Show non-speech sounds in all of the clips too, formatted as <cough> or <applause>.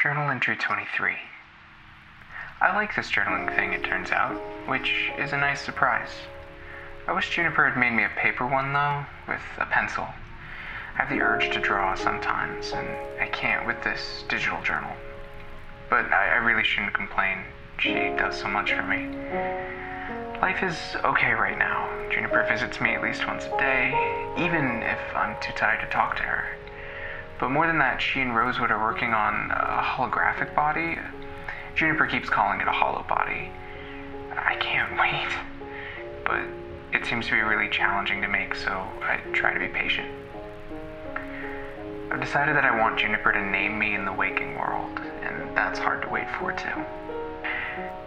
Journal entry 23. I like this journaling thing, it turns out, which is a nice surprise. I wish Juniper had made me a paper one, though, with a pencil. I have the urge to draw sometimes, and I can't with this digital journal. But I, I really shouldn't complain. She does so much for me. Life is okay right now. Juniper visits me at least once a day, even if I'm too tired to talk to her. But more than that, she and Rosewood are working on a holographic body. Juniper keeps calling it a hollow body. I can't wait. But it seems to be really challenging to make, so I try to be patient. I've decided that I want Juniper to name me in the waking world, and that's hard to wait for, too.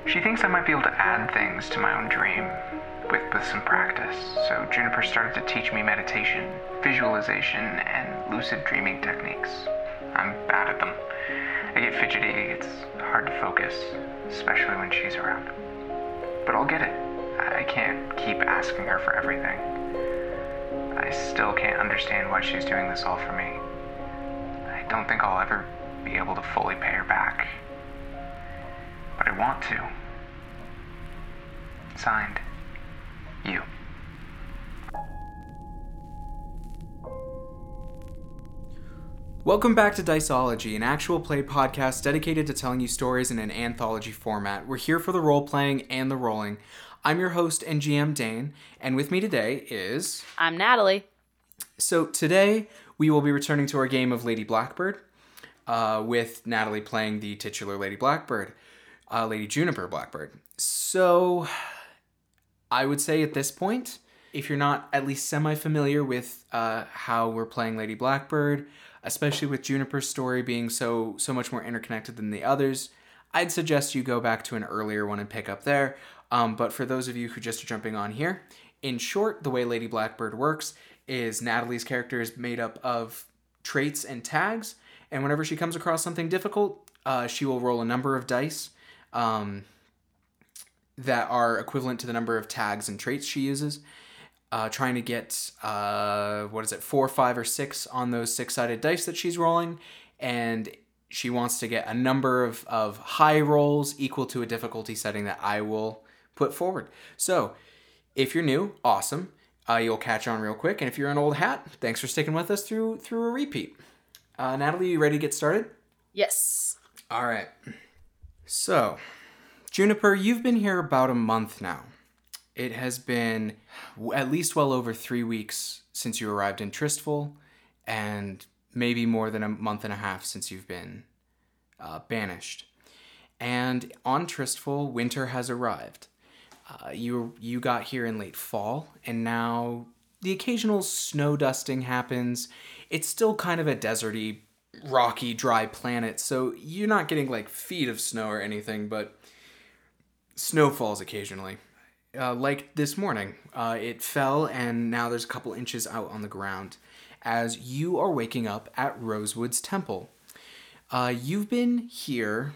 She thinks I might be able to add things to my own dream with, with some practice, so Juniper started to teach me meditation, visualization, and lucid dreaming techniques. I'm bad at them. I get fidgety, it's hard to focus, especially when she's around. But I'll get it. I can't keep asking her for everything. I still can't understand why she's doing this all for me. I don't think I'll ever be able to fully pay her back. But I want to. Signed, you. Welcome back to Diceology, an actual play podcast dedicated to telling you stories in an anthology format. We're here for the role playing and the rolling. I'm your host and GM Dane, and with me today is. I'm Natalie. So today we will be returning to our game of Lady Blackbird, uh, with Natalie playing the titular Lady Blackbird, uh, Lady Juniper Blackbird. So I would say at this point, if you're not at least semi familiar with uh, how we're playing Lady Blackbird, especially with Juniper's story being so so much more interconnected than the others, I'd suggest you go back to an earlier one and pick up there. Um, but for those of you who just are jumping on here, in short, the way Lady Blackbird works is Natalie's character is made up of traits and tags, and whenever she comes across something difficult, uh, she will roll a number of dice um, that are equivalent to the number of tags and traits she uses. Uh, trying to get uh, what is it, four, five, or six on those six-sided dice that she's rolling, and she wants to get a number of, of high rolls equal to a difficulty setting that I will put forward. So, if you're new, awesome. Uh, you'll catch on real quick, and if you're an old hat, thanks for sticking with us through through a repeat. Uh, Natalie, you ready to get started? Yes. All right. So, Juniper, you've been here about a month now. It has been at least well over three weeks since you arrived in Tristful, and maybe more than a month and a half since you've been uh, banished. And on Tristful, winter has arrived. Uh, you you got here in late fall, and now the occasional snow dusting happens. It's still kind of a deserty, rocky, dry planet, so you're not getting like feet of snow or anything, but snow falls occasionally. Uh, like this morning, uh, it fell, and now there's a couple inches out on the ground as you are waking up at Rosewood's temple. Uh, you've been here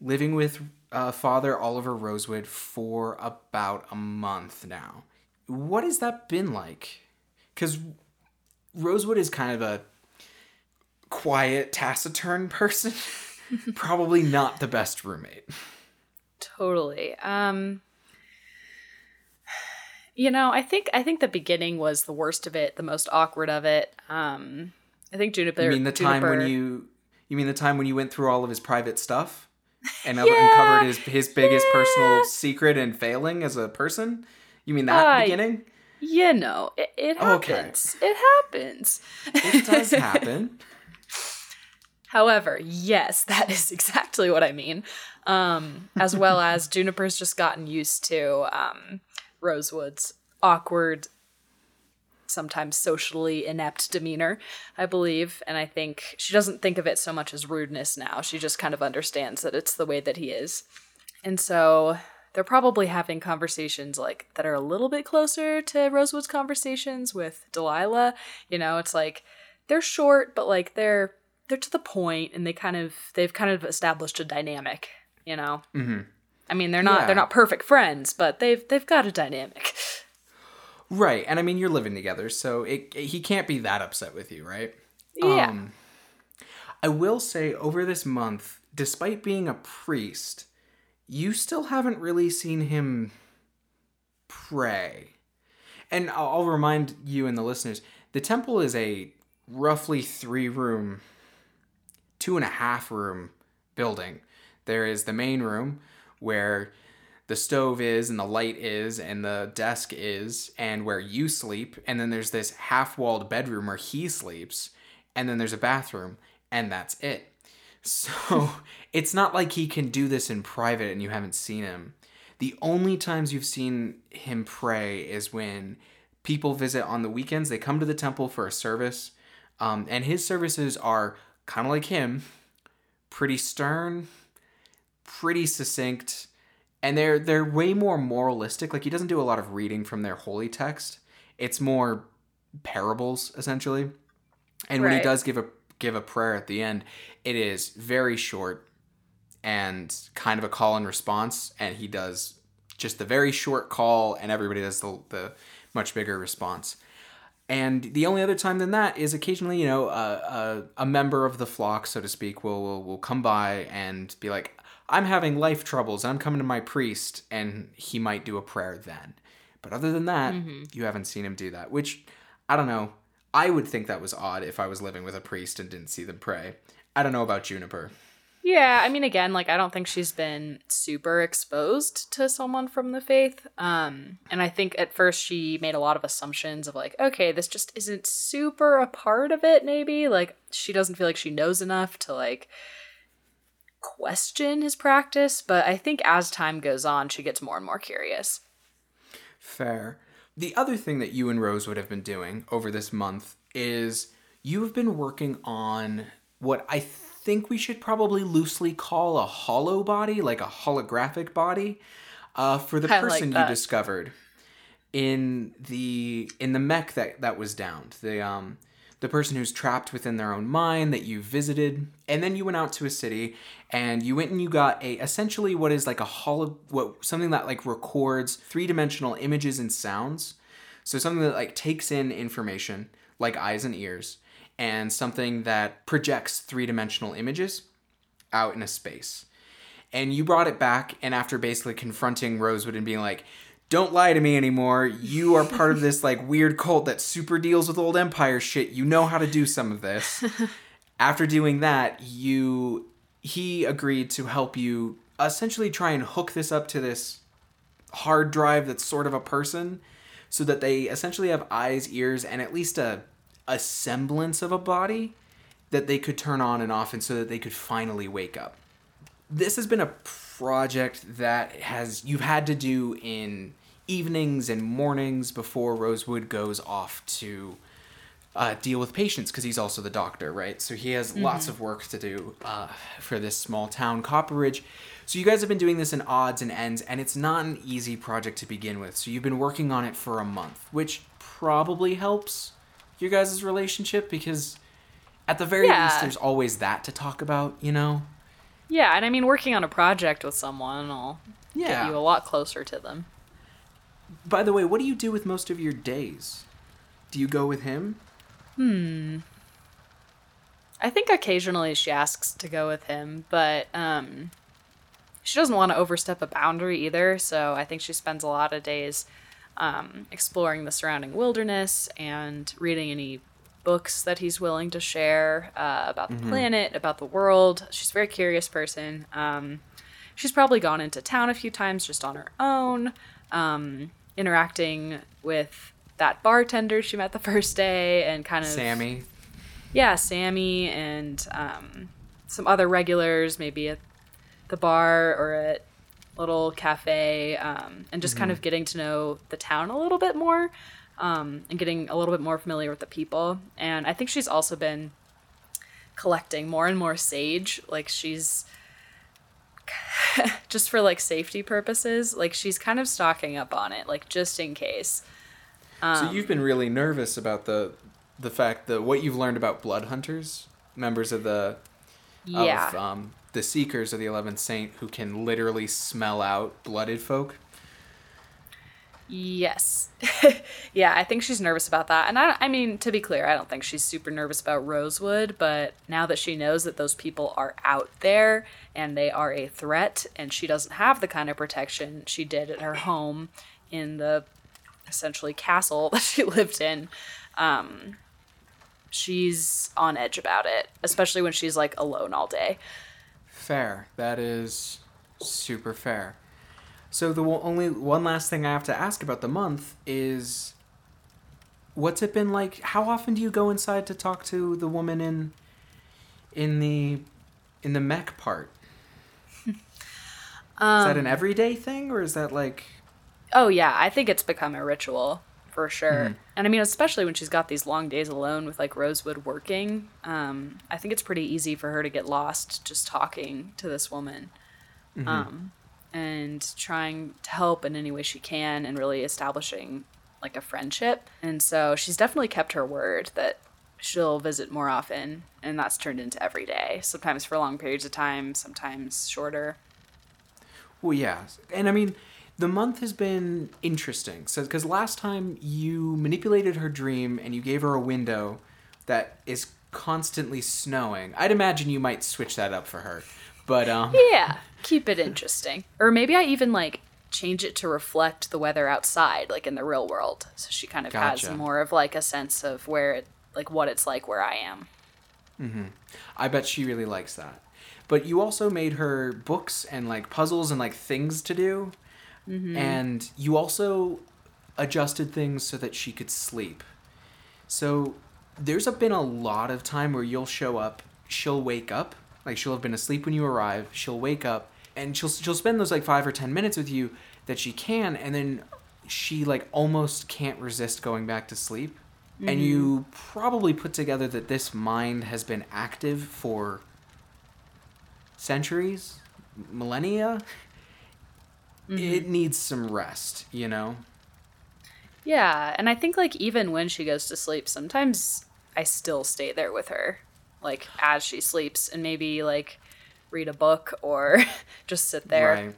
living with uh, Father Oliver Rosewood for about a month now. What has that been like? Because Rosewood is kind of a quiet, taciturn <laughs> person. Probably not the best roommate. Totally. Um you know, I think I think the beginning was the worst of it, the most awkward of it. Um I think Juniper You mean the time Juniper- when you you mean the time when you went through all of his private stuff and <laughs> Yeah. uncovered his his biggest personal secret and failing as a person? You mean that Uh, beginning? You know, it, it Okay. happens. It happens. It does <laughs> happen. However, yes, <laughs> that is exactly what I mean. Um, as well as <laughs> Juniper's just gotten used to um, Rosewood's awkward, sometimes socially inept demeanor, I believe. And I think she doesn't think of it so much as rudeness now. She just kind of understands that it's the way that he is. And so they're probably having conversations like that are a little bit closer to Rosewood's conversations with Delilah. You know, it's like they're short, but like they're they're to the point and they kind of they've kind of established a dynamic, you know. hmm I mean, they're not Yeah. they're not perfect friends, but they've they've got a dynamic. Right, and I mean you're living together, so it, he can't be that upset with you, right? Yeah. Um, I will say over this month, despite being a priest, you still haven't really seen him pray. And I'll I'll remind you and the listeners the temple is a roughly three room, two and a half room building. There is the main room where the stove is and the light is and the desk is and where you sleep. And then there's this half-walled bedroom where he sleeps. And then there's a bathroom and that's it. <laughs> So it's not like he can do this in private and you haven't seen him. The only times you've seen him pray is when people visit on the weekends. They come to the temple for a service um, and his services are kind of like him pretty stern pretty succinct and they're they're way more moralistic. Like he doesn't do a lot of reading from their holy text. It's more parables essentially. And when he does give a give a prayer at the end, it is very short and kind of a call and response. And he does just the very short call, and everybody does the the much bigger response. And the only other time than that is occasionally, you know, a, a, a member of the flock, so to speak, will, will will come by and be like, "I'm having life troubles. I'm coming to my priest," and he might do a prayer then. But other than that, mm-hmm. you haven't seen him do that. Which I don't know. I would think that was odd if I was living with a priest and didn't see them pray. I don't know about Juniper. Yeah, I mean, again, like I don't think she's been super exposed to someone from the faith. Um, and I think at first she made a lot of assumptions of like, okay, this just isn't super a part of it. Maybe like she doesn't feel like she knows enough to like question his practice. But I think as time goes on, she gets more and more curious. Fair. The other thing that you and Rosewood have been doing over this month is you have been working on what I think we should probably loosely call a hollow body, like a holographic body, uh, for the I like person you discovered in the in the mech that that was downed. The um the person who's trapped within their own mind that you visited, and then you went out to a city and you went and you got a essentially what is like a hollow what something that like records three dimensional images and sounds. So something that like takes in information like eyes and ears, and something that projects three dimensional images out in a space. And you brought it back, and after basically confronting Rosewood and being like, don't lie to me anymore. You are part of this like weird cult that super deals with old empire shit. You know how to do some of this. <laughs> After doing that, you he agreed to help you essentially try and hook this up to this hard drive that's sort of a person so that they essentially have eyes, ears, and at least a a semblance of a body that they could turn on and off and so that they could finally wake up this has been a project that has you've had to do in evenings and mornings before Rosewood goes off to uh, deal with patients because he's also the doctor, right? So he has lots of work to do uh, for this small town, Copperidge. So you guys have been doing this in odds and ends, and it's not an easy project to begin with. So you've been working on it for a month, which probably helps your guys' relationship because at the very Yeah. least, there's always that to talk about, you know? Yeah, and I mean, working on a project with someone will Yeah. get you a lot closer to them. By the way, what do you do with most of your days? Do you go with him? Hmm. I think occasionally she asks to go with him, but um, she doesn't want to overstep a boundary either. So I think she spends a lot of days um, exploring the surrounding wilderness and reading any books that he's willing to share uh, about the planet, about the world. She's a very curious person. Um, she's probably gone into town a few times just on her own, um, interacting with that bartender she met the first day and kind of Sammy. yeah, Sammy and um, some other regulars, maybe at the bar or at little cafe, um, and just kind of getting to know the town a little bit more, um, and getting a little bit more familiar with the people. And I think she's also been collecting more and more sage. Like she's <laughs> just for like safety purposes. Like she's kind of stocking up on it, like just in case. so you've been really nervous about the the fact that what you've learned about blood hunters, members of the Yeah. of um, the seekers of the Eleventh Saint, who can literally smell out blooded folk. Yes. <laughs> yeah, I think she's nervous about that. And I, I mean, to be clear, I don't think she's super nervous about Rosewood, but now that she knows that those people are out there and they are a threat, and she doesn't have the kind of protection she did at her home in the essentially castle <laughs> that she lived in, um, she's on edge about it, especially when she's like alone all day. Fair. That is super fair. So the only one last thing I have to ask about the month is what's it been like? How often do you go inside to talk to the woman in in the in the mech part? is that an um, everyday thing or is that like Oh yeah, I think it's become a ritual for sure. Mm-hmm. And I mean, especially when she's got these long days alone with like Rosewood working, um, I think it's pretty easy for her to get lost just talking to this woman, Mm-hmm. um, and trying to help in any way she can, and really establishing like a friendship. And so she's definitely kept her word that she'll visit more often, and that's turned into every day. Sometimes for long periods of time, sometimes shorter. Well, yeah, and I mean, the month has been interesting. So, because last time you manipulated her dream and you gave her a window that is constantly snowing, I'd imagine you might switch that up for her. But um, Yeah, keep it interesting. Or maybe I even like change it to reflect the weather outside, like in the real world. So she kind of Gotcha. has more of like a sense of where it, like what it's like where I am. Mm-hmm. I bet she really likes that. But you also made her books and like puzzles and like things to do, Mm-hmm. and you also adjusted things so that she could sleep. So there's a, been a lot of time where you'll show up, she'll wake up, like she'll have been asleep when you arrive, she'll wake up, and she'll she'll spend those like five or ten minutes with you that she can, and then she like almost can't resist going back to sleep. And you mm-hmm. probably put together that this mind has been active for centuries, millennia. It mm-hmm. needs some rest, you know? Yeah, and I think like even when she goes to sleep, sometimes I still stay there with her, like as she sleeps, and maybe like read a book or <laughs> just sit there. Right.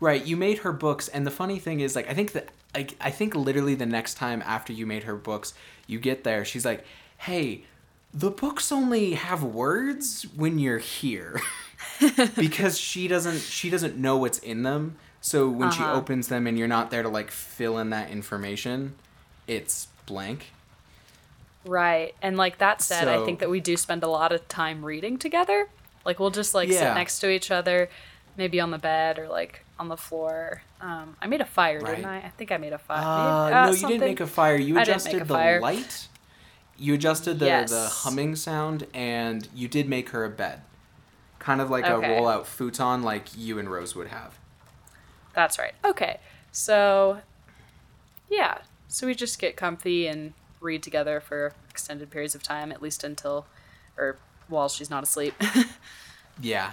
Right. You made her books, and the funny thing is, like, I think that, like, I think literally the next time after you made her books, you get there, she's like, "Hey, the books only have words when you're here," <laughs> because <laughs> she doesn't she doesn't know what's in them. So when she Uh-huh. opens them and you're not there to like fill in that information, it's blank. Right. And like that said, I think that we do spend a lot of time reading together. Like we'll just like sit next to each other, maybe on the bed or like on the floor. Um, I made a fire, didn't I? I think I made a fire. Uh, no, you didn't make a fire. You I didn't make adjusted the fire. light. You adjusted the, the humming sound, and you did make her a bed, kind of like Okay. a roll-out futon, like you and Rosewood have. That's right. Okay. So, yeah. So we just get comfy and read together for extended periods of time, at least until, or while she's not asleep. <laughs> Yeah.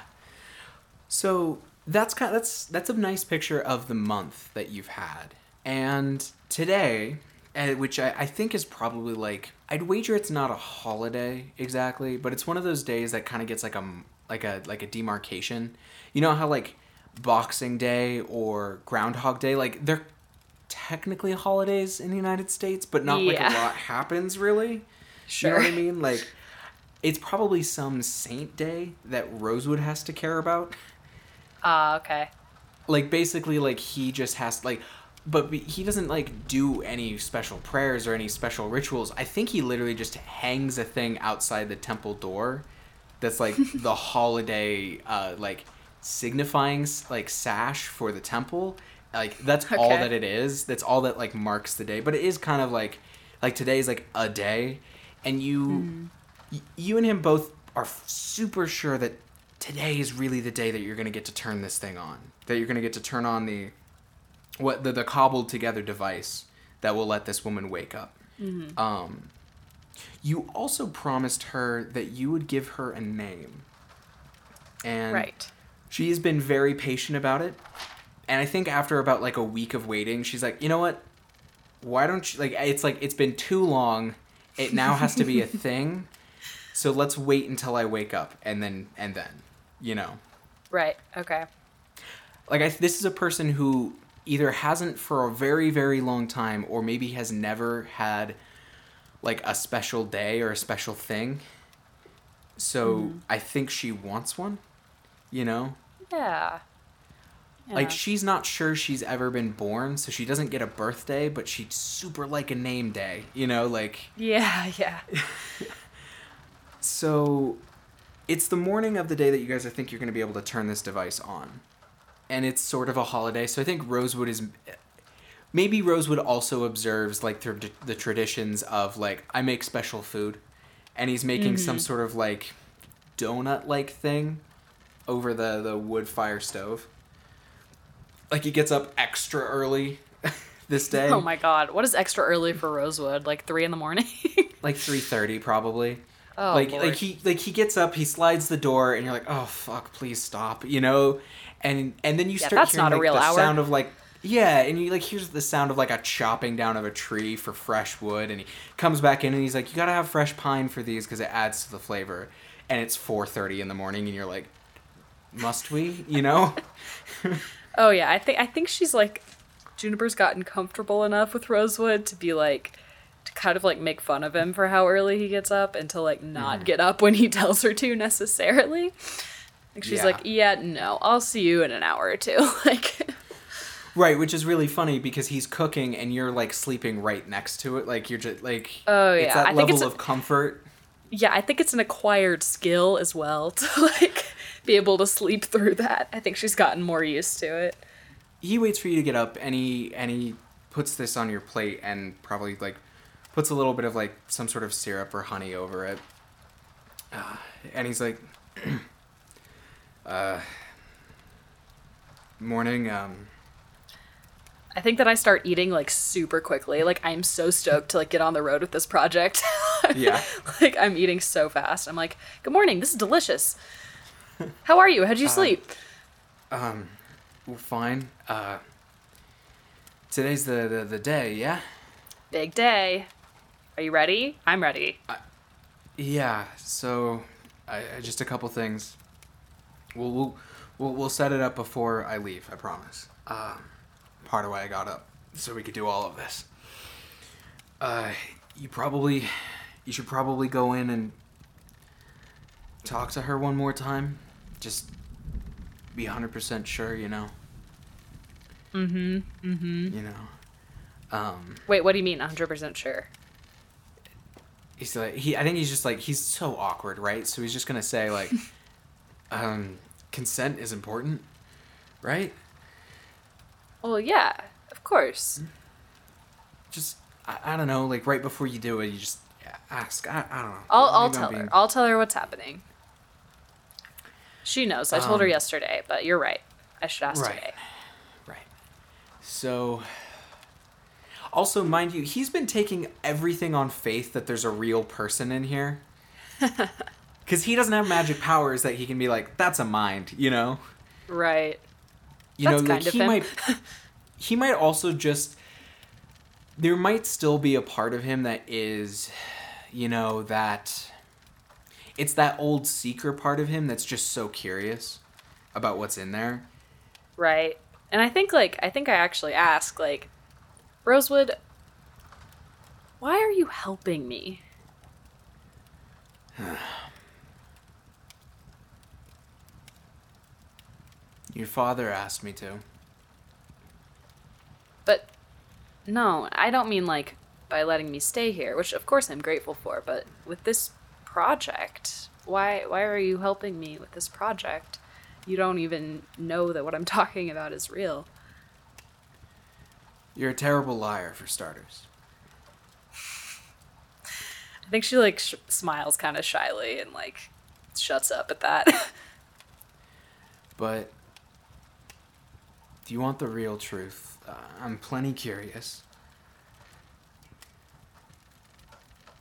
So that's kind that's that's a nice picture of the month that you've had, and today, uh, which I, I think is probably like I'd wager it's not a holiday exactly, but it's one of those days that kind of gets like a like a like a demarcation. You know how like Boxing Day or Groundhog Day, like they're technically holidays in the United States, but not like a lot happens really. You know what I mean? Like it's probably some saint day that Rosewood has to care about. Ah, okay. Like basically like he just has like but he doesn't like do any special prayers or any special rituals. I think he literally just hangs a thing outside the temple door that's like <laughs> the holiday uh like signifying like sash for the temple. Like that's all that it is. That's all that like marks the day. But it is kind of like like today is like a day and you y- you and him both are f- super sure that today is really the day that you're going to get to turn this thing on. That you're going to get to turn on the what the, the cobbled together device that will let this woman wake up. Um, you also promised her that you would give her a name. And Right. she's been very patient about it. And I think after about like a week of waiting, she's like, you know what? Why don't you like? It's like it's been too long. It now has to be a <laughs> thing. So let's wait until I wake up, and then and then, you know, Right. Okay. like I, this is a person who either hasn't for a very very long time or maybe has never had like a special day or a special thing. So mm-hmm. I think she wants one, you know? Yeah. Like she's not sure she's ever been born, so she doesn't get a birthday, but she'd super like a name day, you know, like Yeah, yeah. <laughs> so it's the morning of the day that you guys I think you're going to be able to turn this device on. And it's sort of a holiday, so I think Rosewood is maybe Rosewood also observes like the, the traditions of like I make special food and he's making some mm-hmm. sort of like donut like thing over the the wood fire stove. Like he gets up extra early <laughs> this day. Oh my god, what is extra early for Rosewood? Like three in the morning? <laughs> like 3:30 probably. oh, like Lord. like he like he gets up, he slides the door, and you're like, oh fuck, please stop, you know, and and then you Yeah, start hearing not a like, real the hour. sound of like yeah, and he like hears the sound of like a chopping down of a tree for fresh wood, and he comes back in and he's like, you gotta have fresh pine for these because it adds to the flavor, and it's 4:30 in the morning, and you're like, must we, you know? <laughs> Oh yeah, I think I think she's like Juniper's gotten comfortable enough with Rosewood to be like to kind of like make fun of him for how early he gets up and to like not mm-hmm. get up when he <laughs> tells her to necessarily. Like she's Yeah. like, "Yeah, no, I'll see you in an hour or two. <laughs> like right, which is really funny because he's cooking and you're like sleeping right next to it, like you're just like Oh, it's yeah. that I think level it's a- of comfort. yeah, I think it's an acquired skill as well <laughs> to like be able to sleep through that. I think she's gotten more used to it. he waits for you to get up and he and he puts this on your plate and probably like puts a little bit of like some sort of syrup or honey over it uh, and he's like <clears throat> uh morning um I think that I start eating like super quickly. Like I'm so stoked to like get on the road with this project. <laughs> Yeah. like I'm eating so fast. I'm like, "Good morning. This is delicious. How are you? How'd you sleep?" um well, fine uh today's the, the the day yeah Big day. Are you ready? I'm ready. yeah so I, I just a couple things we'll, we'll we'll we'll set it up before i leave i promise um part of why i got up so we could do all of this uh you probably you should probably go in and talk to her one more time just be 100% sure you know Mm Mhm. Mm Mhm. you know um Wait, what do you mean 100% sure? he's like he i think he's just like he's so awkward right so he's just gonna say like <laughs> um consent is important right Well, yeah. Of course. just I, I don't know like right before you do it you just ask i, I don't know I'll I'll tell being- her. I'll tell her what's happening. She knows. I told her Um, yesterday, but you're right. I should ask Right. today. right so also mind you he's been taking everything on faith that there's a real person in here <laughs> because he doesn't have magic powers that he can be like that's a mind you know Right. You That's know like he might <laughs> he might also just there might still be a part of him that is you know that it's that old seeker part of him that's just so curious about what's in there Right. And I think like I think I actually asked like Rosewood why are you helping me? <sighs> <sighs> <sighs> your father asked me to But no, I don't mean like by letting me stay here, which of course I'm grateful for, but with this project, why why are you helping me with this project? You don't even know that what I'm <laughs> talking about is real. you're a terrible liar for starters I think she like sh- smiles kind of shyly and like shuts up at that. <laughs> but do you want the real truth? Uh, i'm plenty curious.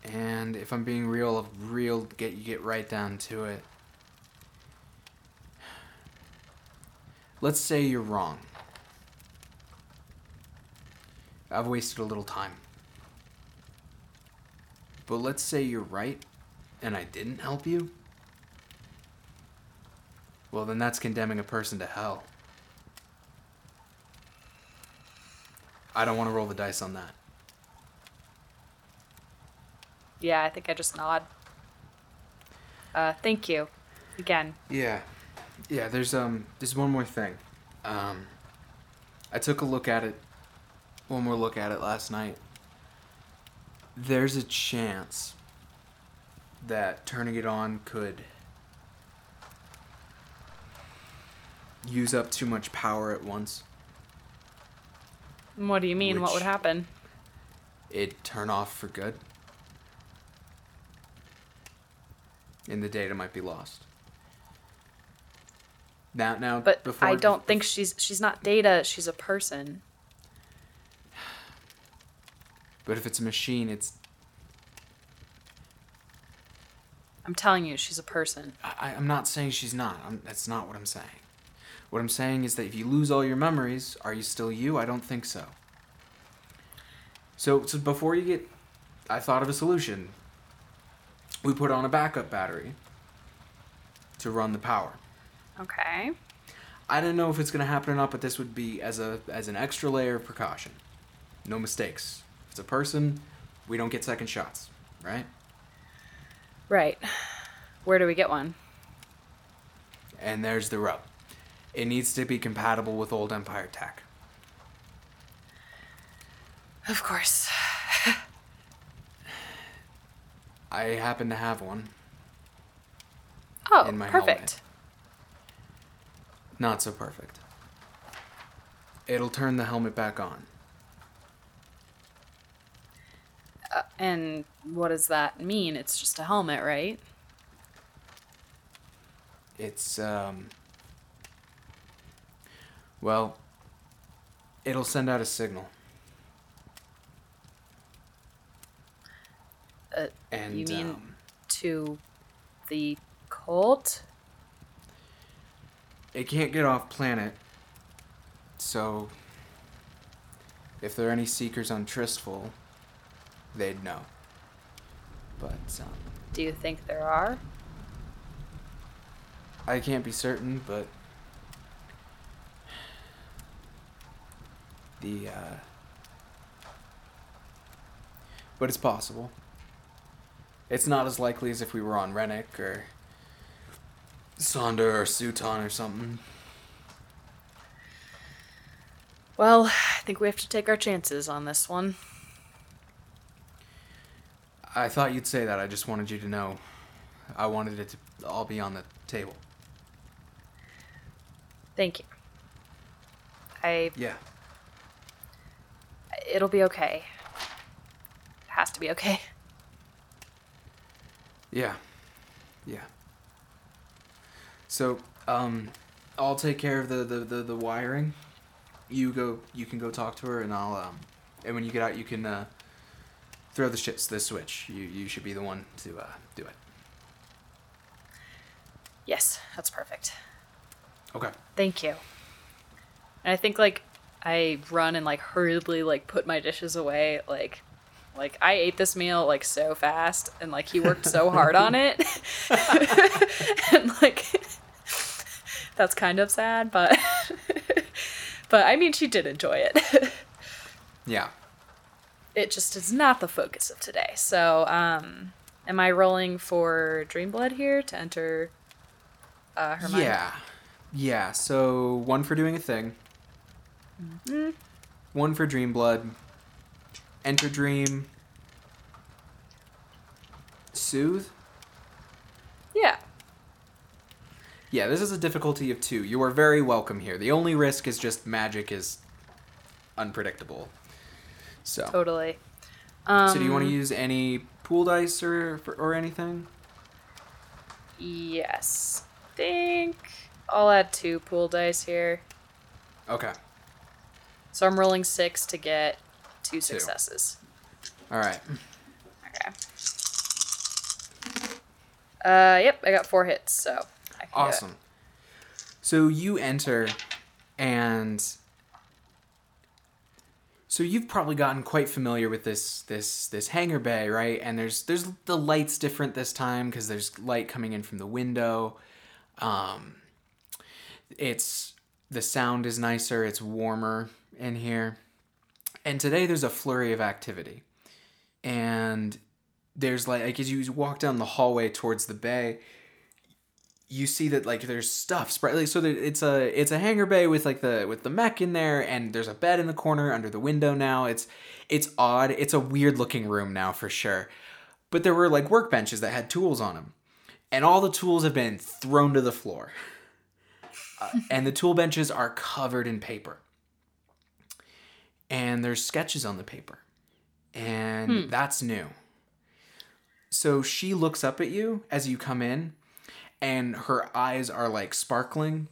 And if i'm being real real get you get right down to it. Let's say you're wrong. I've wasted a little time. But let's say you're right and i didn't help you? Well then that's condemning a person to hell I don't want to roll the dice on that. Yeah, I think I just nod. Uh, thank you. Again. Yeah, yeah. There's um, there's one more thing. Um, I took a look at it, one more look at it last night. There's a chance that turning it on could use up too much power at once. What do you mean? what would happen? It'd turn off for good. And the data might be lost. Now, now, But before I don't think she's she's not data. She's a person. But if it's a machine, it's I'm telling you, she's a person. I, I'm not saying she's not. I'm, that's not what I'm saying. What I'm saying is that if you lose all your memories, are you still you? I don't think so. So, so before you get, I thought of a solution. We put on a backup battery to run the power. Okay. I don't know if it's gonna happen or not, but this would be as a as an extra layer of precaution. No mistakes. If it's a person, we don't get second shots, right? Right. Where do we get one? And there's the rub. It needs to be compatible with old Empire tech. Of course. <laughs> I happen to have one. Oh, In my perfect. helmet. Not so perfect. It'll turn the helmet back on. Uh, and what does that mean? It's just a helmet, right? It's um well it'll send out a signal. Uh, And you mean um, to the cult? it can't get off planet. So if there are any seekers on Tristful, they'd know. But um, Do you think there are? I can't be certain, but the uh, but it's possible. It's not as likely as if we were on Rennick or Sonder or Suton or something. Well, I think we have to take our chances on this one. I thought you'd say that. I just wanted you to know. I wanted it to all be on the table. Thank you. I Yeah. It'll be okay. It has to be okay. <laughs> Yeah. Yeah. So, um, I'll take care of the, the, the, the wiring. You go. You can go talk to her, and I'll. Um, and when you get out, you can uh, throw the shits the switch. You you should be the one to uh, do it. Yes, that's perfect. Okay. Thank you. And I think like I run and like hurriedly like put my dishes away like like I ate this meal like so fast and like he worked so hard on it. <laughs> and like <laughs> that's kind of sad, but <laughs> but I mean she did enjoy it. Yeah. it just is not the focus of today. So, um am I rolling for Dreamblood here to enter uh her? Yeah. Yeah. So one for doing a thing. One for Dream Blood. Enter Dream. Soothe. Yeah. Yeah, this is a difficulty of two. You are very welcome here. The only risk is just magic is unpredictable. So, Totally. Um, so do you want to use any pool dice or or anything? Yes. Think I'll add two pool dice here. Okay. So I'm rolling six to get two successes. All right. Okay. Uh, yep, I got four hits, so I can. Awesome. So you enter, and so you've probably gotten quite familiar with this this this hangar bay, right? And there's there's the lights different this time because there's light coming in from the window. Um, it's the sound is nicer. It's warmer in here, And today there's a flurry of activity. And there's like, like as you walk down the hallway towards the bay, you see that like there's stuff spread like, so that it's a it's a hangar bay with like the with the mech in there and there's a bed in the corner under the window now. It's it's odd. It's a weird looking room now for sure. But there were like workbenches that had tools on them and all the tools have been thrown to the floor. Uh, and the tool benches are covered in paper and there's sketches on the paper. And that's new. So she looks up at you as you come in and her eyes are like sparkling.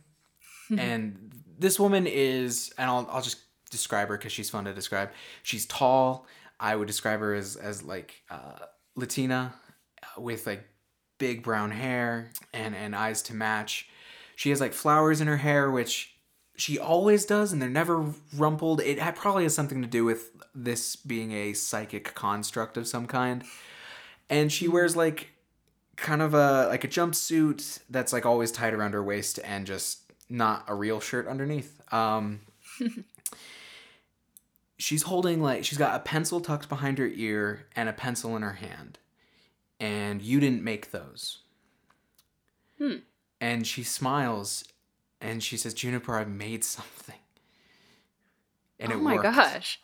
And this woman is and I'll, I'll just describe her because she's fun to describe. She's tall. I would describe her as as like uh, latina uh, with like big brown hair and and eyes to match. She has like flowers in her hair which she always does and they're never rumpled it probably has something to do with this being a psychic construct of some kind and she wears like kind of a like a jumpsuit that's like always tied around her waist and just not a real shirt underneath. Um <laughs> she's holding like she's got a pencil tucked behind her ear and a pencil in her hand. And you didn't make those. Hmm. And she smiles and she says, Juniper, I made something. And oh it my worked. gosh.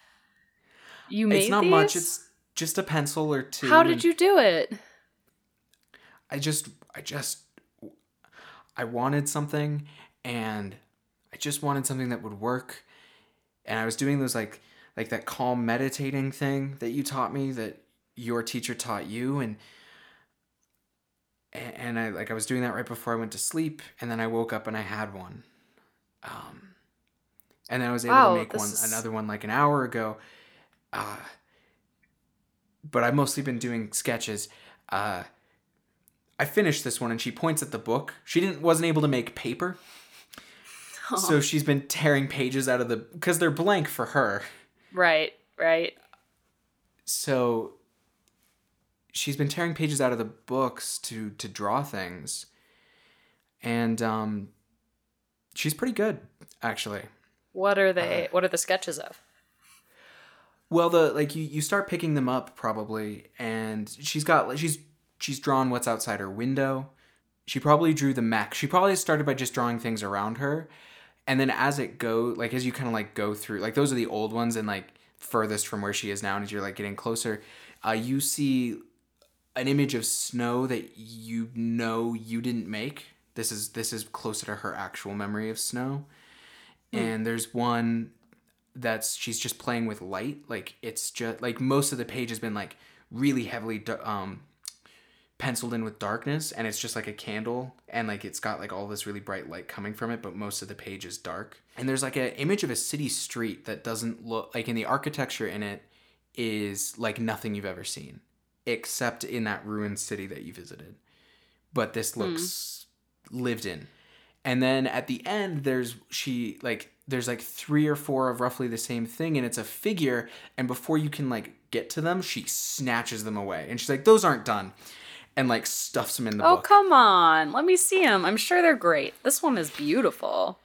You made It's not these? much, it's just a pencil or two. How did you do it? I just I just I wanted something and I just wanted something that would work. And I was doing those like like that calm meditating thing that you taught me that your teacher taught you and and I like I was doing that right before I went to sleep and then I woke up and I had one. Um and then I was able Wow, to make one is- another one like an hour ago. Uh but I've mostly been doing sketches. Uh I finished this one and she points at the book. She didn't wasn't able to make paper. <laughs> So she's been tearing pages out of the because they're blank for her. Right, right. So she's been tearing pages out of the books to to draw things. And um she's pretty good actually. What are they? what are the sketches of? Well, the like you you start picking them up probably, and she's got she's she's drawn what's outside her window. She probably drew the mech. She probably started by just drawing things around her, and then as it go like as you kind of like go through like those are the old ones and like furthest from where she is now, and as you're like getting closer, uh, you see an image of snow that you know you didn't make. This is this is closer to her actual memory of snow, and there's one that's she's just playing with light. Like it's just like most of the page has been like really heavily um penciled in with darkness and it's just like a candle and like it's got like all this really bright light coming from it but most of the page is dark. And there's like an image of a city street that doesn't look like in the architecture in it is like nothing you've ever seen except in that ruined city that you visited but this hmm. looks lived in and then at the end there's she like there's like three or four of roughly the same thing and it's a figure and before you can like get to them she snatches them away and she's like those aren't done and like stuffs them in the Oh, book come on. Let me see them. I'm sure they're great. This one is beautiful.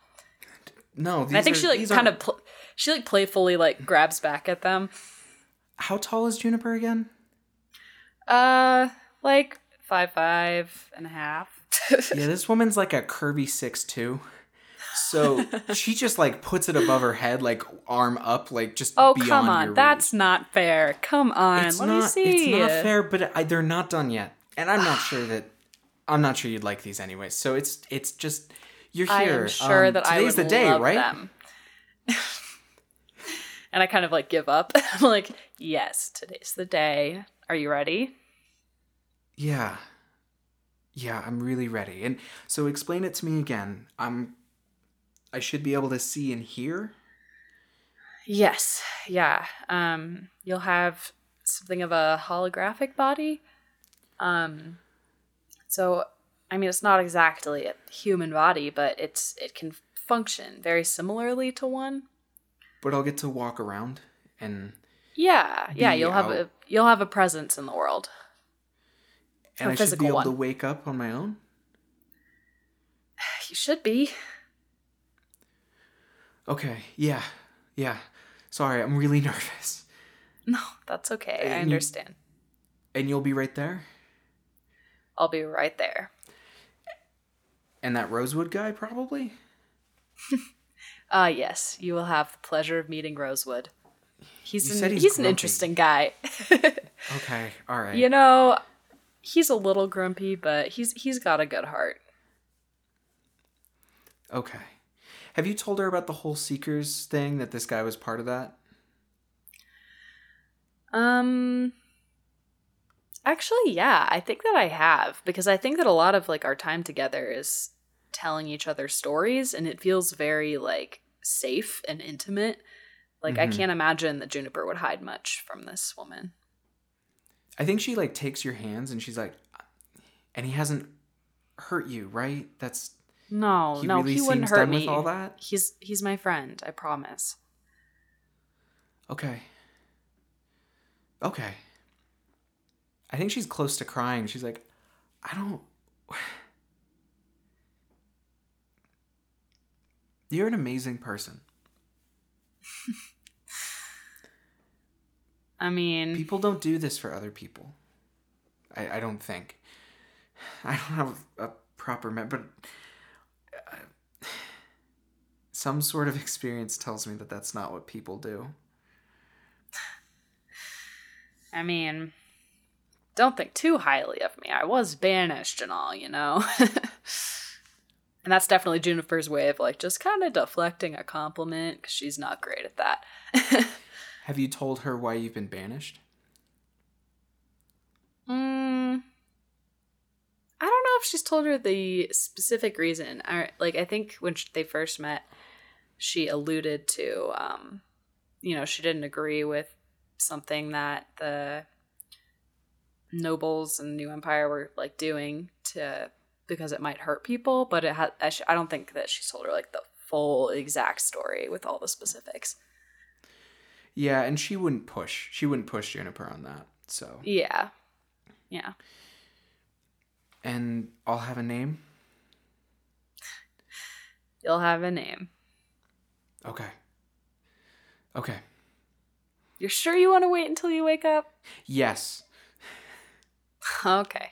no these I think are- she like kind aren't- of pl- she like playfully like grabs back at them. how tall is juniper again Uh, like five five and a half. yeah this woman's like a curvy six two so <laughs> she just like puts it above her head like arm up like just oh come on, that's not fair. Come on, it's let not me see. it's not fair but I, they're not done yet and i'm not sure that <sighs> i'm not sure you'd like these anyways so it's it's just you're here. I am sure Um, that I today's would the day love right them. <laughs> and I kind of like give up. <laughs> I'm like, yes, today's the day. Are you ready? yeah yeah i'm really ready and so explain it to me again i'm i should be able to see and hear Yes. Yeah. Um you'll have something of a holographic body. Um so I mean it's not exactly a human body, but it's it can function very similarly to one. but i'll get to walk around and Yeah. Yeah, you'll have out. a you'll have a presence in the world. and A i should be able one. to wake up on my own You should be. Okay, yeah, yeah. Sorry, I'm really <laughs> nervous. No, that's okay. I And you- understand. And you'll be right there? I'll be right there. And that Rosewood guy, probably? <laughs> Ah, yes, you will have the pleasure of meeting Rosewood. He's You an, he's, he's an interesting guy. <laughs> Okay, all right. you know, he's a little grumpy, but he's he's got a good heart. Okay. Have you told her about the whole Seekers thing, that this guy was part of that? Um Actually, yeah, I think that I have because I think that a lot of like our time together is telling each other stories and it feels very like safe and intimate. Like I Mhm. can't imagine that Juniper would hide much from this woman. I think she like takes your hands and she's like, and he hasn't hurt you, right? That's No, he no, really he wouldn't hurt me. with all that. He's he's my friend, I promise. Okay. Okay. I think she's close to crying. She's like, I don't. <sighs> You're an amazing person. <laughs> I mean, People don't do this for other people. I, I don't think. <sighs> I don't have a proper me- but uh, <sighs> some sort of experience tells me that that's not what people do. I mean, don't think too highly of me. I was banished and all, you know. <laughs> and that's definitely Juniper's way of like just kind of deflecting a compliment because she's not great at that. <laughs> Have you told her why you've been banished? Mm, I don't know if she's told her the specific reason. I, like, I think when they first met, she alluded to, um, you know, she didn't agree with something that the nobles and new empire were like doing to because it might hurt people. But it had, I, sh- I don't think that she's told her like the full exact story with all the specifics. Yeah, and she wouldn't push. She wouldn't push Juniper on that. So, Yeah, yeah. and I'll have a name. You'll have a name. Okay. Okay. You're sure you want to wait until you wake up? Yes. Okay.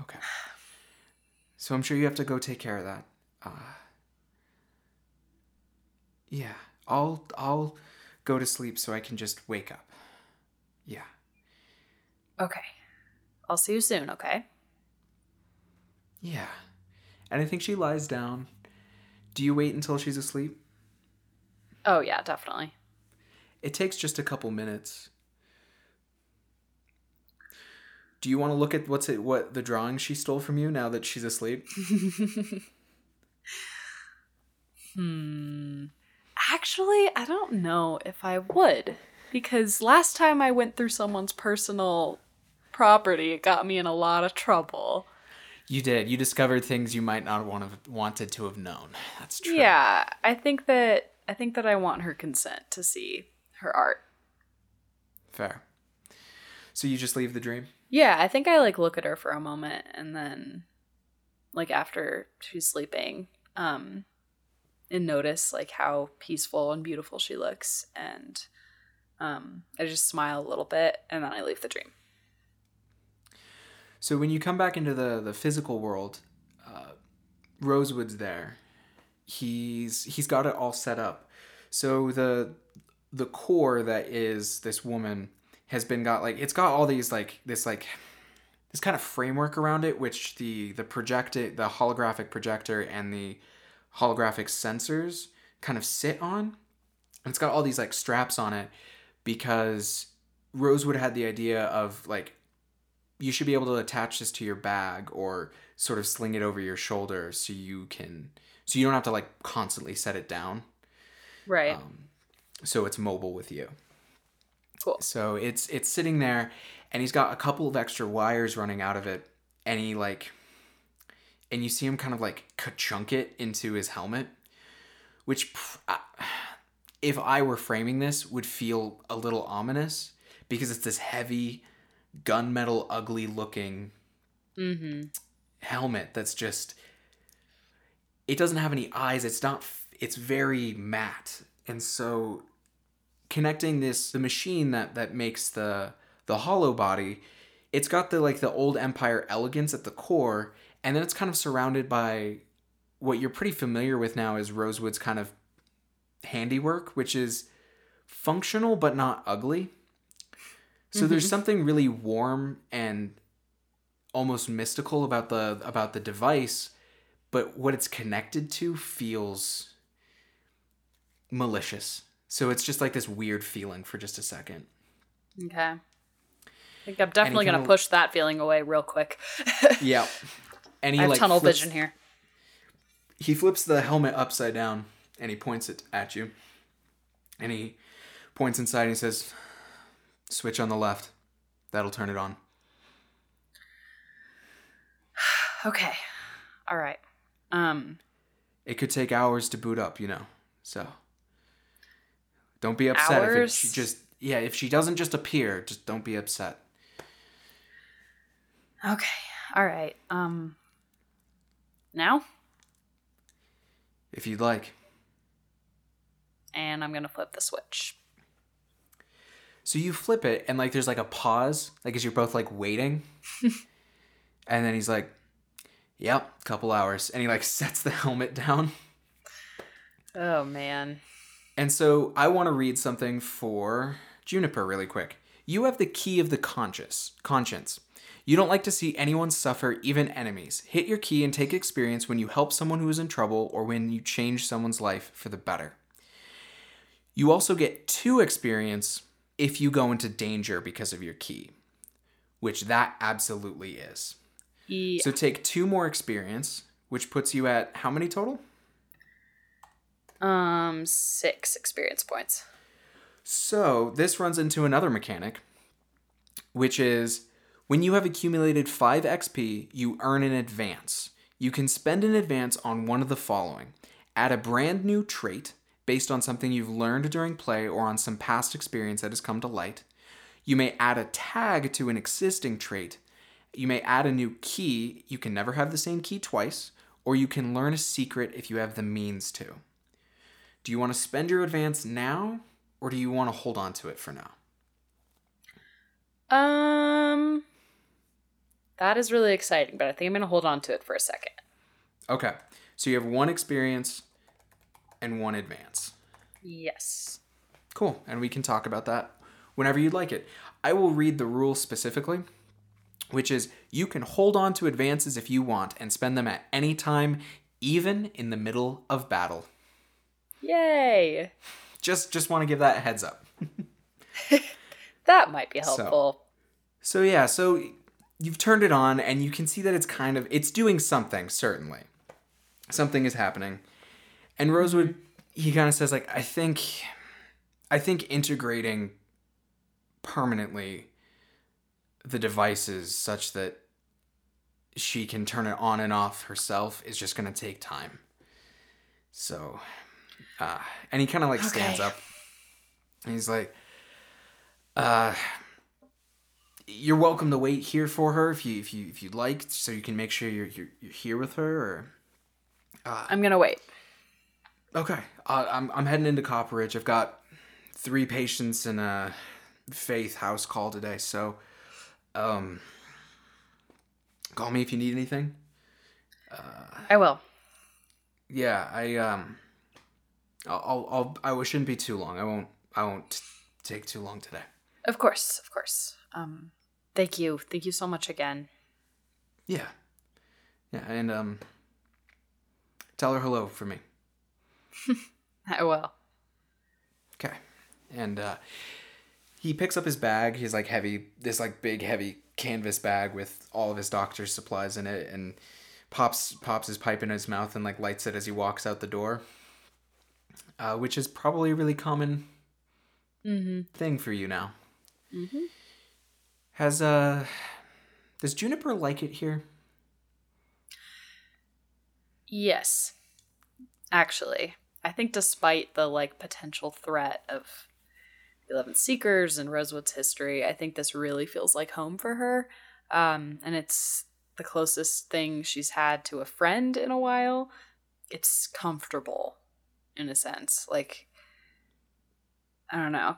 Okay. So I'm sure you have to go take care of that. Uh, yeah, I'll I'll go to sleep so I can just wake up. Yeah. Okay. I'll see you soon, okay? Yeah. And I think she lies down. Do you wait until she's asleep? Oh, yeah, definitely. It takes just a couple minutes. Do you want to look at what's it what the drawing she stole from you now that she's asleep? <laughs> Hmm. Actually, I don't know if I would. Because last time I went through someone's personal property, it got me in a lot of trouble. You did. You discovered things you might not want have wanted to have known. That's true. Yeah, I think that I think that I want her consent to see her art. Fair. So you just leave the dream? Yeah, I think I like look at her for a moment and then like after she's sleeping, um and notice like how peaceful and beautiful she looks and um I just smile a little bit and then I leave the dream. So when you come back into the the physical world, uh, Rosewood's there. He's he's got it all set up. So the the core that is this woman has been got like it's got all these like this like this kind of framework around it, which the the projected the holographic projector and the holographic sensors kind of sit on. And it's got all these like straps on it because Rosewood had the idea of like you should be able to attach this to your bag or sort of sling it over your shoulder so you can so you don't have to like constantly set it down Right. um, so it's mobile with you cool. so it's it's sitting there and he's got a couple of extra wires running out of it and he like and you see him kind of like ka-chunk it into his helmet which if i were framing this would feel a little ominous because it's this heavy gunmetal ugly looking Mhm. helmet that's just it doesn't have any eyes it's not. It's very matte and so connecting this the machine that that makes the the hollow body it's got the like the old empire elegance at the core and then it's kind of surrounded by what you're pretty familiar with now is rosewood's kind of handiwork which is functional but not ugly. So there's mm-hmm. something really warm and almost mystical about the about the device but what it's connected to feels malicious. So it's just like this weird feeling for just a second. Okay. I think I'm definitely gonna push that feeling away real quick. <laughs> yeah and he I have like tunnel flips- vision here. he flips the helmet upside down and he points it at you and he points inside and he says switch on the left that'll turn it on <sighs> Okay. All right. Um. it could take hours to boot up you know so don't be upset if it, she just yeah if she doesn't just appear just don't be upset Okay. All right. Um. Now, if you'd like and I'm gonna flip the switch. So you flip it, and like there's like a pause, like as you're both like waiting, <laughs> and then he's like, "Yep, couple hours," and he like <laughs> sets the helmet down. Oh man. And so I want to read something for Juniper really quick. You have the key of the conscious conscience. You don't like to see anyone suffer, even enemies. Hit your key and take experience when you help someone who is in trouble or when you change someone's life for the better. You also get two experience if you go into danger because of your key, which that absolutely is. Yeah. So take two more experience, which puts you at how many total? um. Six experience points. So this runs into another mechanic, which is when you have accumulated 5 XP, you earn an advance. You can spend an advance on one of the following add a brand new trait based on something you've learned during play or on some past experience that has come to light. You may add a tag to an existing trait. You may add a new key. You can never have the same key twice, or you can learn a secret if you have the means to. Do you want to spend your advance now, or do you want to hold on to it for now? Um. That is really exciting, but I think I'm gonna hold on to it for a second. Okay. So you have one experience and one advance. Yes. Cool. And we can talk about that whenever you'd like it. I will read the rule specifically, which is you can hold on to advances if you want and spend them at any time, even in the middle of battle. Yay. Just just want to give that a heads up. <laughs> That might be So- helpful. So yeah, so you've turned it on and you can see that it's kind of it's doing something, certainly. Something is happening. And Rosewood he kind of says like I think I think integrating permanently the devices such that she can turn it on and off herself is just going to take time. So uh and he kind of like stands Okay. up. And he's like uh you're welcome to wait here for her if you if you if you'd like, so you can make sure you're you're, you're here with her. Or I'm gonna wait. okay, uh, I'm I'm heading into Copperidge. I've got three patients in a Faith house call today, so um, call me if you need anything. Uh, I will. Yeah, I um, I'll I'll, I'll I shouldn't be too long. I won't I won't take too long today. Of course, of course. Um, thank you, thank you so much again. Yeah, yeah, and um, tell her hello for me. <laughs> I will. Okay. And uh he picks up his bag, his like heavy this like big heavy canvas bag with all of his doctor's supplies in it and pops pops his pipe in his mouth and like lights it as he walks out the door. Uh, which is probably a really common Mm-hmm. thing for you now. Mm-hmm. Has uh does Juniper like it here? Yes. Actually, I think despite the like potential threat of the Eleven Seekers and Rosewood's history, I think this really feels like home for her. Um, and it's the closest thing she's had to a friend in a while. It's comfortable in a sense. Like I don't know.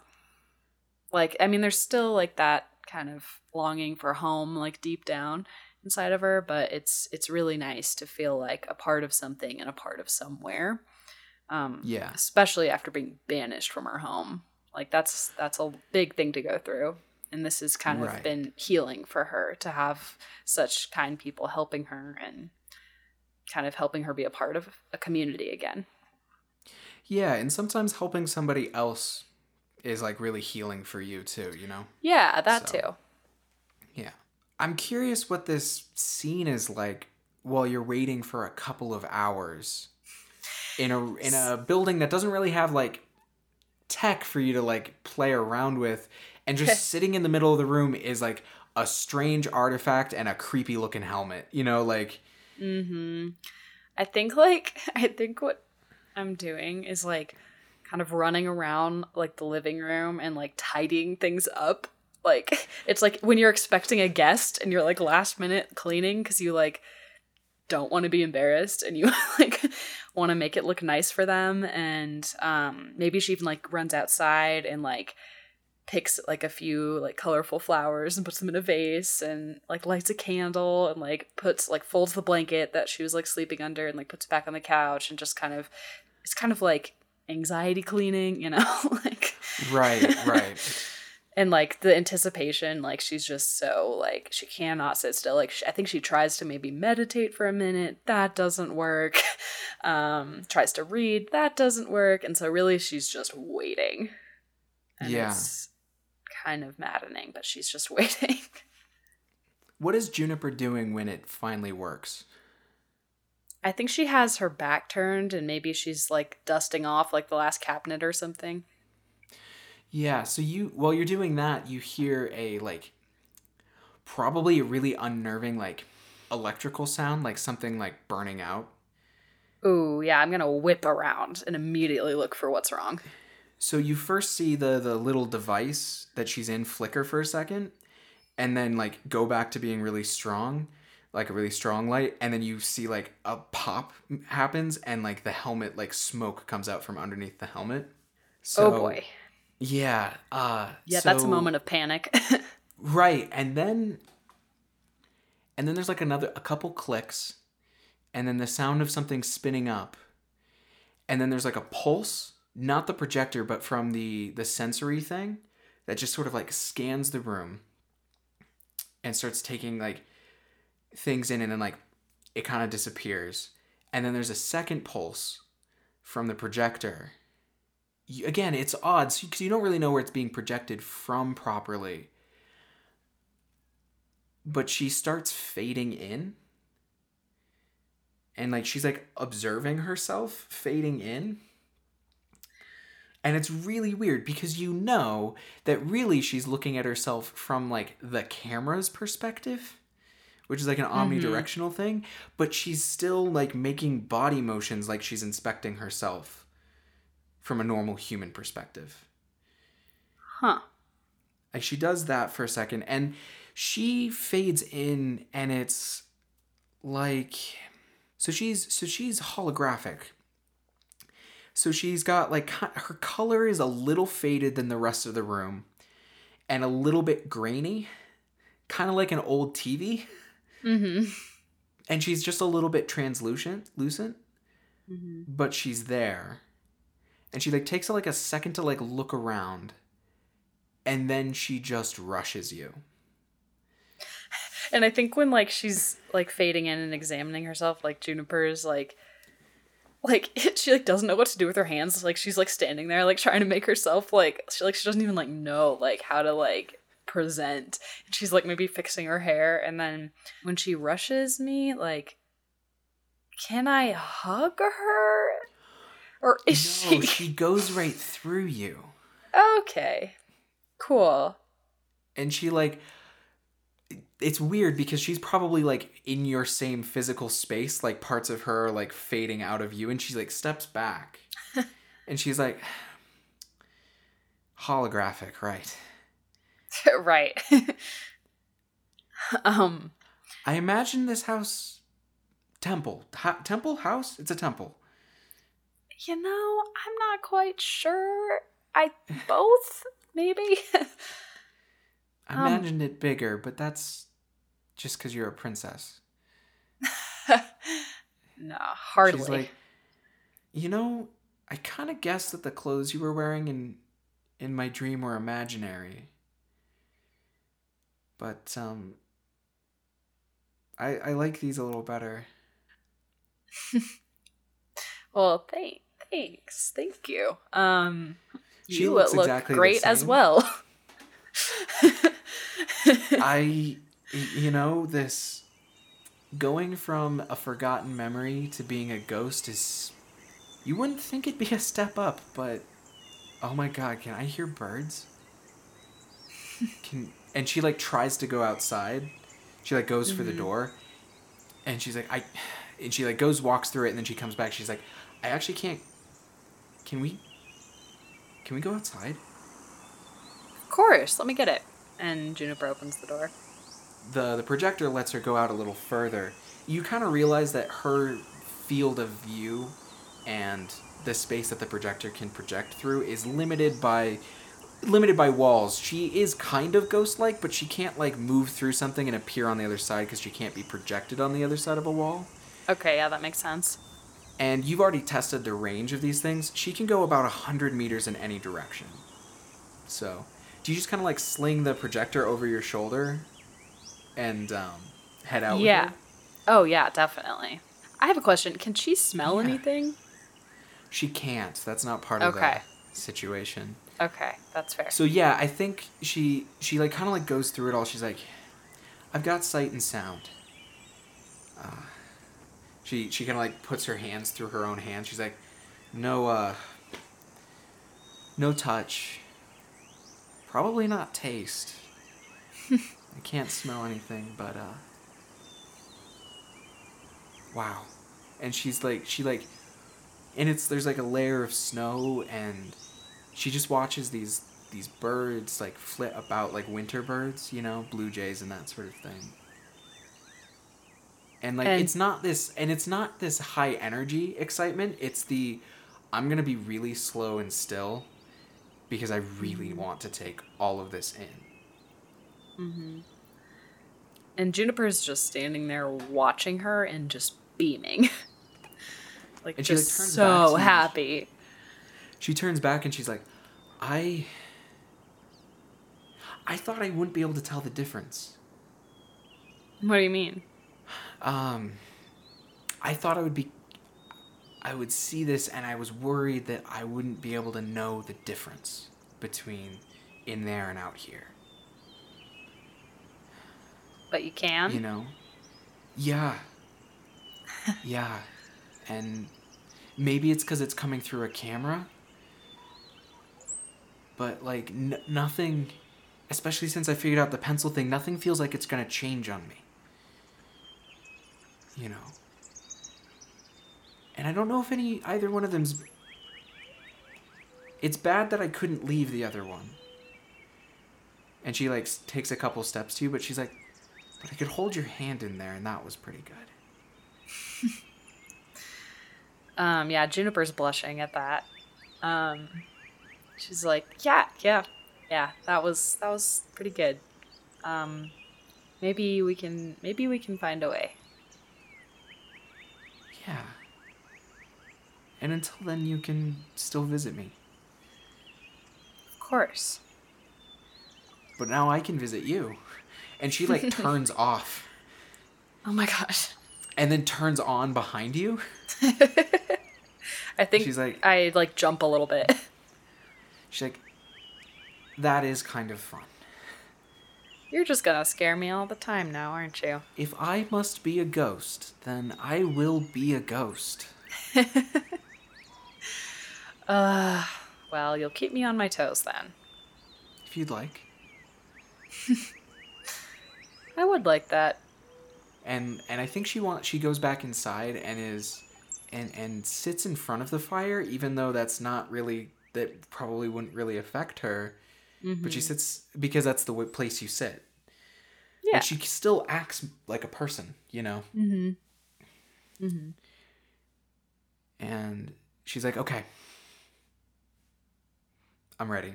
Like, I mean, there's still like that kind of longing for home, like deep down inside of her, but it's it's really nice to feel like a part of something and a part of somewhere. Um, Yeah. especially after being banished from her home. Like that's that's a big thing to go through, and this has kind of Right. been healing for her to have such kind people helping her and kind of helping her be a part of a community again. Yeah, and sometimes helping somebody else is like really healing for you too, you know? Yeah, that So- too. Yeah. I'm curious what this scene is like while you're waiting for a couple of hours in a in a building that doesn't really have like tech for you to like play around with and just <laughs> sitting in the middle of the room is like a strange artifact and a creepy looking helmet. You know, like Mm-hmm. I think like <laughs> I think what I'm doing is like kind of running around like the living room and like tidying things up. Like <laughs> it's like when you're expecting a guest and you're like last minute cleaning because you like don't want to be embarrassed and you <laughs> like want to make it look nice for them and um maybe she even like runs outside and like picks like a few like colorful flowers and puts them in a vase and like lights a candle and like puts like folds the blanket that she was like sleeping under and like puts it back on the couch and just kind of it's kind of like anxiety cleaning you know <laughs> like right, right. and like the anticipation like she's just so like she cannot sit still. Like she, i think she tries to maybe meditate for a minute. That doesn't work. <laughs> Um tries to read. That doesn't work. And so really she's just waiting. And Yeah. it's kind of maddening but she's just <laughs> waiting. What is Juniper doing when it finally works? I think she has her back turned and maybe she's like dusting off like the last cabinet or something Yeah, so you while you're doing that, you hear a like probably a really unnerving like electrical sound, like something like burning out. Ooh, yeah, I'm gonna whip around and immediately look for what's wrong. So you first see the the little device that she's in flicker for a second and then like go back to being really strong, like a really strong light, and then you see like a pop happens and like the helmet like smoke comes out from underneath the helmet. So, oh boy. Yeah, uh Yeah, that's a moment of panic. <laughs> Right, and then and then there's like another a couple clicks and then the sound of something spinning up. And then there's like a pulse, not the projector but from the the sensory thing that just sort of like scans the room and starts taking like things in and then like it kind of disappears. And then there's a second pulse from the projector. You- Again, it's odd because you don't really know where it's being projected from properly but she starts fading in and like she's like observing herself fading in and it's really weird because you know that really she's looking at herself from like the camera's perspective which is like an mm-hmm. omnidirectional thing but she's still like making body motions like she's inspecting herself from a normal human perspective. Huh. like she does that for a second and she fades in and it's like so she's so she's holographic. So she's got like her color is a little faded than the rest of the room and a little bit grainy kind of like an old tv <laughs> Mm-hmm. and she's just a little bit translucent lucent mm-hmm. but she's there and she like takes like a second to like look around and then she just rushes you And I think when like she's like fading in and examining herself, like Juniper's like like <laughs> she like doesn't know what to do with her hands. Like she's like standing there like trying to make herself like she like she doesn't even like know like how to like present. And she's like maybe fixing her hair and then when she rushes me, like can I hug her? Or is no, she she goes right through you. Okay. Cool. And she like it's weird because she's probably like in your same physical space, like parts of her are, like fading out of you and she like steps back. <laughs> and she's like <sighs> holographic, right? <laughs> right. <laughs> um I imagine this house temple. Ha- temple house? It's a temple. You know, I'm not quite sure. I both maybe. I <laughs> Um, imagined it bigger, but that's just because you're a princess. no, hardly. She's like, you know, I kind of guessed that the clothes you were wearing in in my dream were imaginary. But um, I I like these a little better. <laughs> well, thank, thanks, thank you. Um, She you looks look exactly great as well. <laughs> I, you know, this going from a forgotten memory to being a ghost is. You wouldn't think it'd be a step up, but oh my god, can I hear birds? <laughs> Can and she like tries to go outside. She like goes for the Mhm. door, and she's like I, and she like goes walks through it, and then she comes back. She's like, I actually can't. Can we? Can we go outside? of course, let me get it. And Juniper opens the door. the the projector lets her go out a little further. You kind of realize that her field of view and the space that the projector can project through is limited by limited by walls. She is kind of ghost-like, but she can't like move through something and appear on the other side because she can't be projected on the other side of a wall. Okay, yeah, that makes sense. And you've already tested the range of these things. She can go about 100 meters in any direction. So, do you just kind of like sling the projector over your shoulder and um, head out? with yeah. Oh yeah, definitely. I have a question. Can she smell Yeah. anything? She can't. That's not part of the situation. Okay, that's fair. So yeah, I think she she like kind of like goes through it all. She's like, I've got sight and sound. Uh, she she kind of like puts her hands through her own hands. She's like, no uh, no touch. Probably not taste. I can't smell anything, but uh. Wow, and she's like she like, and it's there's like a layer of snow and she just watches these these birds like flit about like winter birds, you know, blue jays and that sort of thing. And like And- it's not this and it's not this high energy excitement, it's the I'm going to be really slow and still because I really want to take all of this in. Mm-hmm. And Juniper's just standing there watching her and just beaming. <laughs> like And like, just back so happy. She turns back and she's like, "I I thought I wouldn't be able to tell the difference." What do you mean? um i thought i would be i would see this and i was worried that i wouldn't be able to know the difference between in there and out here But you can? you know yeah yeah and maybe it's because it's coming through a camera but like n- nothing especially since i figured out the pencil thing nothing feels like it's going to change on me. You know? And i don't know if any either one of them's it's bad that i couldn't leave the other one. And she like takes a couple steps to you but she's like but i could hold your hand in there and that was pretty good. <laughs> Um, yeah, Juniper's blushing at that. Um, she's like, yeah, yeah, yeah. That was that was pretty good. Um, maybe we can maybe we can find a way. yeah and until then you can still visit me Of course. but now i can visit you and she like <laughs> turns off Oh my gosh. and then turns on behind you <laughs> I think She's like- I like jump a little bit. She's like that is kind of fun You're just gonna scare me all the time now, aren't you? if i must be a ghost then i will be a ghost <laughs> Uh, well, you'll keep me on my toes then. if you'd like <laughs> I would like that. and and I think she wants she goes back inside and is and and sits in front of the fire even though that's not really that probably wouldn't really affect her but she sits because that's the w- place you sit Yeah. but she still acts like a person you know Mm-hmm. Mm-hmm. and she's like okay I'm ready.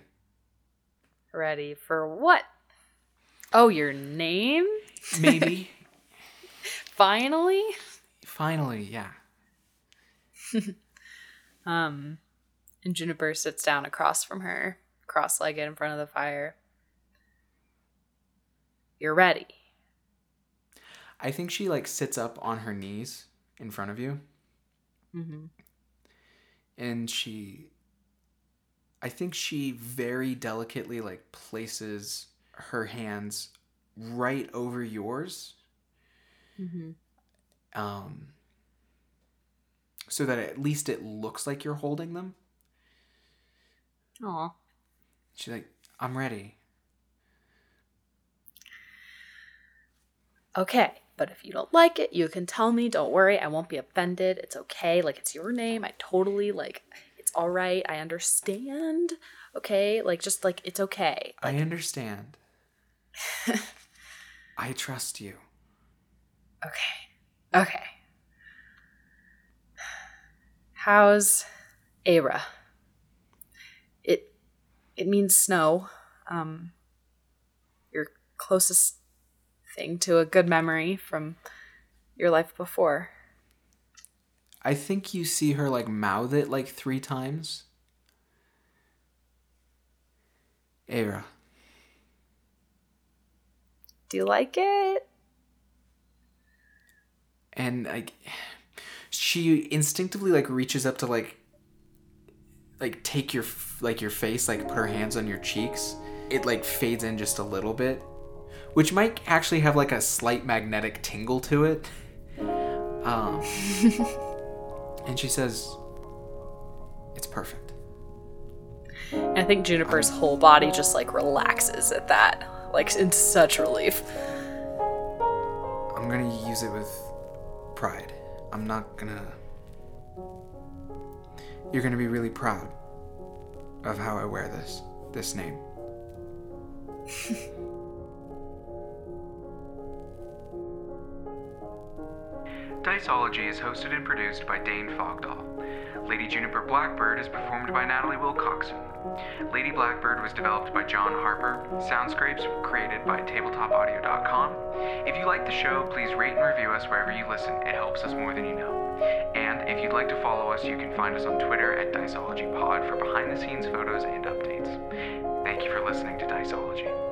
Ready for what? Oh, your name? Maybe. <laughs> Finally? Finally, yeah. <laughs> Um, and Juniper sits down across from her, cross legged in front of the fire. You're ready. I think she like sits up on her knees in front of you Mm-hmm. and she I think she very delicately like places her hands right over yours Mm-hmm. um so that at least it looks like you're holding them. Aw. She's like, "I'm ready." Okay, but if you don't like it, you can tell me. Don't worry, I won't be offended. It's okay. Like, it's your name. I totally, like, it's all right. I understand. Okay? Like, just, like, it's okay. I understand. <laughs> I trust you. Okay. Okay. How's Ara? It means snow. Um your closest thing to a good memory from your life before. I think you see her like mouth it like three times. Era. Do you like it? and like <sighs> she instinctively like reaches up to like like take your like your face like put her hands on your cheeks it like fades in just a little bit which might actually have like a slight magnetic tingle to it um <laughs> and she says it's perfect I think Juniper's whole body just like relaxes at that. Like in such relief. i'm gonna use it with pride i'm not gonna you're gonna be really proud of how i wear this this name <laughs> Diceology is hosted and produced by Dane Fogdahl. Lady Juniper Blackbird is performed by Natalie Wilcoxon. Lady Blackbird was developed by John Harper. Soundscapes created by tabletopaudio.com. If you like the show, please rate and review us wherever you listen. It helps us more than you know. And if you'd like to follow us, you can find us on Twitter at DiceologyPod for behind the scenes photos and updates. Thank you for listening to Diceology.